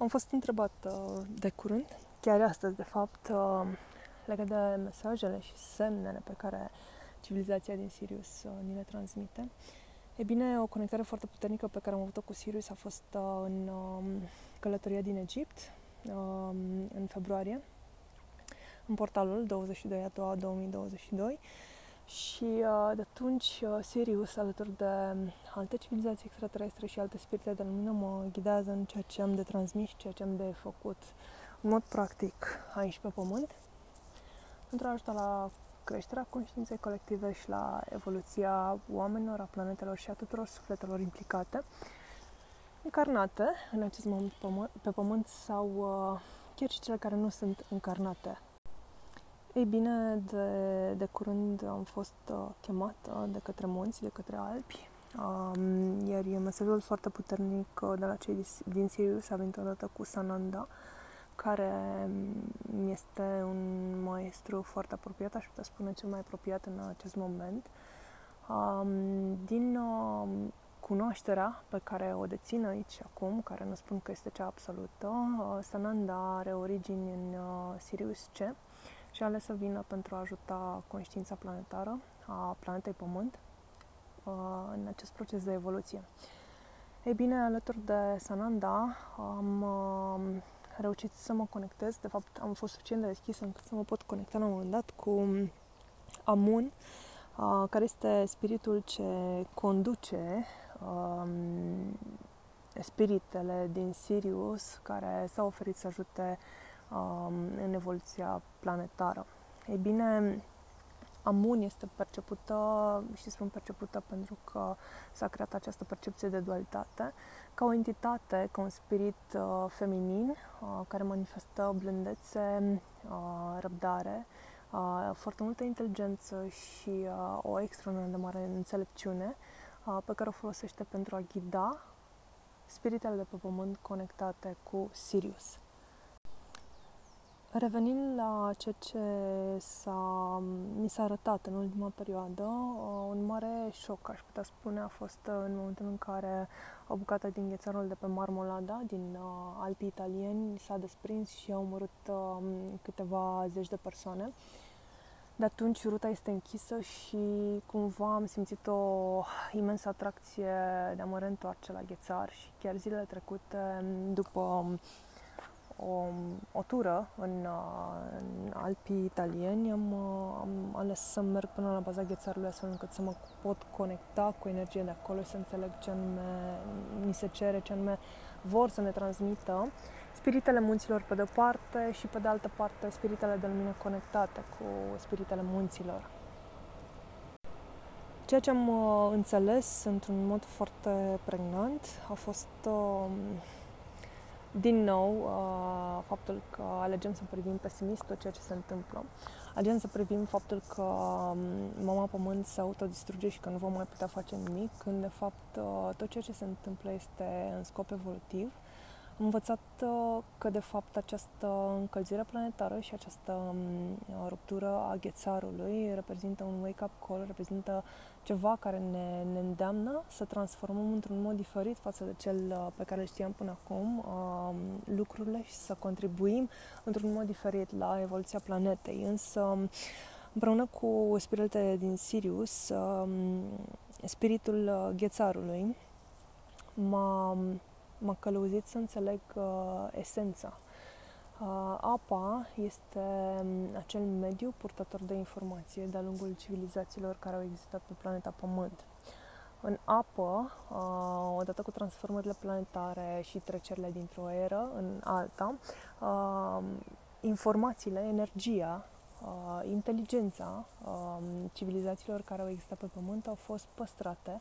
Am fost întrebat uh, de curând, chiar astăzi, de fapt, uh, legat de mesajele și semnele pe care civilizația din Sirius uh, ni le transmite. E bine, o conectare foarte puternică pe care am avut-o cu Sirius a fost în um, călătoria din Egipt, um, în februarie, în portalul 22 a 2022 și uh, de atunci uh, Sirius, alături de alte civilizații extraterestre și alte spirite de lumină, mă ghidează în ceea ce am de transmis și ceea ce am de făcut în mod practic aici pe Pământ, pentru a ajuta la creșterea conștiinței colective și la evoluția oamenilor, a planetelor și a tuturor sufletelor implicate, încarnate în acest moment pe Pământ sau uh, chiar și cele care nu sunt încarnate ei bine, de, de curând am fost uh, chemată de către munți, de către Alpi, um, iar e mesajul foarte puternic uh, de la cei din Sirius a venit odată cu Sananda, care este un maestru foarte apropiat, aș putea spune cel mai apropiat în acest moment. Um, din uh, cunoașterea pe care o dețin aici acum, care nu spun că este cea absolută, uh, Sananda are origini în uh, Sirius C, și ales să vină pentru a ajuta conștiința planetară a planetei Pământ uh, în acest proces de evoluție. Ei bine, alături de Sananda am uh, reușit să mă conectez, de fapt am fost suficient de deschis încât să mă pot conecta la un moment dat cu Amun, uh, care este spiritul ce conduce um, spiritele din Sirius care s-au oferit să ajute um, în evoluția planetară. Ei bine, Amun este percepută, și spun percepută pentru că s-a creat această percepție de dualitate, ca o entitate, ca un spirit uh, feminin uh, care manifestă blândețe, uh, răbdare, uh, foarte multă inteligență și uh, o extraordinar de mare înțelepciune uh, pe care o folosește pentru a ghida spiritele de pe pământ conectate cu Sirius. Revenind la ceea ce s-a, mi s-a arătat în ultima perioadă, uh, un mare șoc, aș putea spune, a fost uh, în momentul în care o bucată din ghețarul de pe Marmolada, din uh, Alpii italieni, s-a desprins și a omorât câteva zeci de persoane. De atunci ruta este închisă și cumva am simțit o imensă atracție de a mă reîntoarce la ghețar și chiar zilele trecute, după o, o tură în, uh, în Alpii italieni, am, uh, am ales să merg până la baza ghețarului astfel încât să mă pot conecta cu energia de acolo și să înțeleg ce anume ni se cere, ce anume vor să ne transmită spiritele munților pe de-o parte și pe de altă parte spiritele de lumină conectate cu spiritele munților. Ceea ce am uh, înțeles într-un mod foarte pregnant a fost uh, din nou, uh, faptul că alegem să privim pesimist tot ceea ce se întâmplă. Alegem să privim faptul că um, mama pământ se autodistruge și că nu vom mai putea face nimic, când de fapt uh, tot ceea ce se întâmplă este în scop evolutiv. Am învățat uh, că de fapt această încălzire planetară și această um, ruptură a ghețarului reprezintă un wake-up call, reprezintă ceva care ne, ne îndeamnă să transformăm într-un mod diferit față de cel uh, pe care îl știam până acum um, lucrurile și să contribuim într-un mod diferit la evoluția planetei. Însă, împreună cu spiritele din Sirius, um, spiritul uh, ghețarului m-a, m-a călăuzit să înțeleg uh, esența Uh, apa este um, acel mediu purtător de informație de-a lungul civilizațiilor care au existat pe planeta Pământ. În apă, uh, odată cu transformările planetare și trecerile dintr-o eră în alta, uh, informațiile, energia, inteligența um, civilizațiilor care au existat pe Pământ au fost păstrate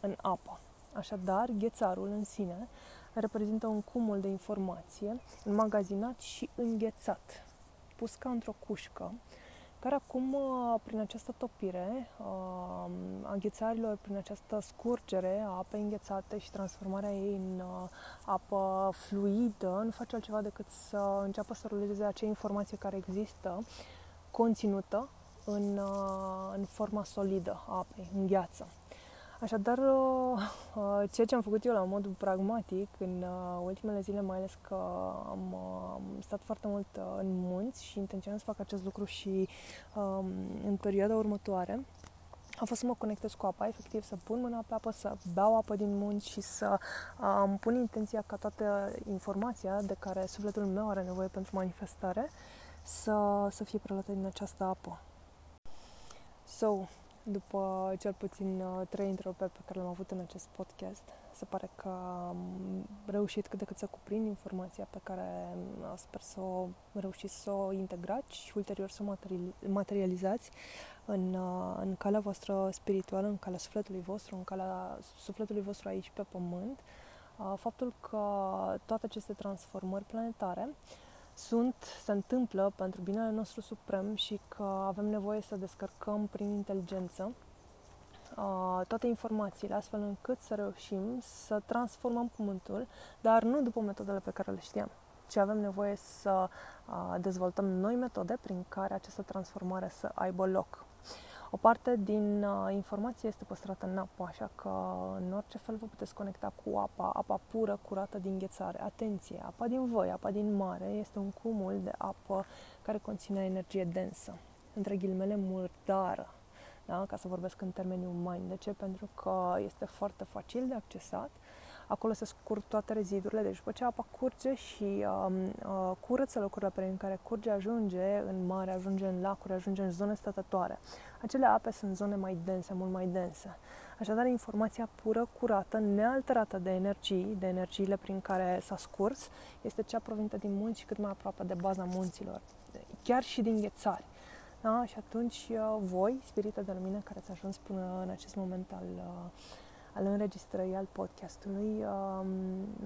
în apă. Așadar, ghețarul în sine reprezintă un cumul de informație înmagazinat și înghețat, pus ca într-o cușcă, care acum, uh, prin această topire uh, a ghețarilor, prin această scurgere a apei înghețate și transformarea ei în uh, apă fluidă, nu face altceva decât să înceapă să ruleze acea informație care există, conținută în, în forma solidă a apei, în gheață. Așadar, ceea ce am făcut eu la modul pragmatic în ultimele zile, mai ales că am stat foarte mult în munți și intenționez să fac acest lucru și în perioada următoare, a fost să mă conectez cu apa, efectiv să pun mâna pe apă, să beau apă din munți și să um, pun intenția ca toată informația de care sufletul meu are nevoie pentru manifestare să, să fie preluată din această apă. So, după cel puțin uh, trei întrebări pe care le-am avut în acest podcast, se pare că am reușit cât de cât să cuprind informația pe care uh, sper să o reușiți să o integrați și ulterior să o materializați în, uh, în calea voastră spirituală, în calea sufletului vostru, în calea sufletului vostru aici pe pământ. Faptul că toate aceste transformări planetare sunt, se întâmplă pentru binele nostru suprem și că avem nevoie să descărcăm prin inteligență uh, toate informațiile, astfel încât să reușim să transformăm pământul, dar nu după metodele pe care le știam, ci avem nevoie să uh, dezvoltăm noi metode prin care această transformare să aibă loc. O parte din uh, informație este păstrată în apă, așa că în orice fel vă puteți conecta cu apa, apa pură, curată din ghețare. Atenție, apa din voi, apa din mare este un cumul de apă care conține energie densă, între ghilimele murdară, da? ca să vorbesc în termenii umani. De ce? Pentru că este foarte facil de accesat acolo se scurg toate rezidurile, deci după ce apa curge și um, uh, curăță locurile prin care curge, ajunge în mare, ajunge în lacuri, ajunge în zone stătătoare. Acele ape sunt zone mai dense, mult mai dense. Așadar, informația pură, curată, nealterată de energii, de energiile prin care s-a scurs, este cea provenită din munți și cât mai aproape de baza munților, chiar și din ghețari. Da? Și atunci uh, voi, spirite de lumină care ați ajuns până în acest moment al uh, al înregistrării, al podcastului, um,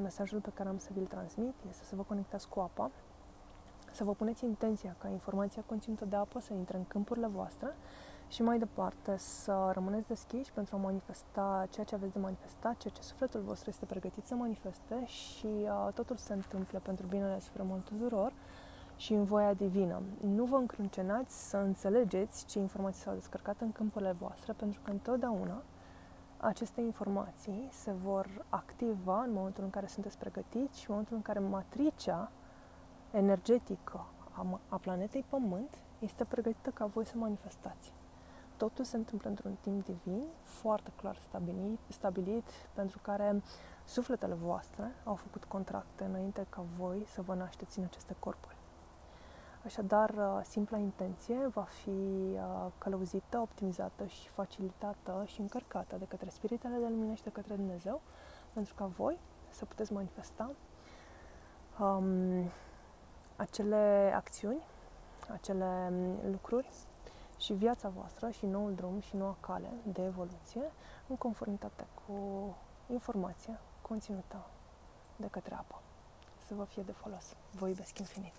mesajul pe care am să vi-l transmit este să vă conectați cu apa, să vă puneți intenția ca informația conținută de apă să intre în câmpurile voastre și mai departe să rămâneți deschiși pentru a manifesta ceea ce aveți de manifestat, ceea ce sufletul vostru este pregătit să manifeste și uh, totul se întâmplă pentru binele supremul tuturor și în voia divină. Nu vă încrâncenați să înțelegeți ce informații s-au descărcat în câmpurile voastre, pentru că întotdeauna aceste informații se vor activa în momentul în care sunteți pregătiți și în momentul în care matricea energetică a, a planetei Pământ este pregătită ca voi să manifestați. Totul se întâmplă într-un timp divin, foarte clar stabilit, stabilit, pentru care sufletele voastre au făcut contracte înainte ca voi să vă nașteți în aceste corpuri. Așadar, uh, simpla intenție va fi uh, călăuzită, optimizată și facilitată și încărcată de către Spiritele de Lumină și de către Dumnezeu, pentru ca voi să puteți manifesta um, acele acțiuni, acele um, lucruri și viața voastră și noul drum și noua cale de evoluție în conformitate cu informația conținută de către apă. Să vă fie de folos. Vă iubesc infinit!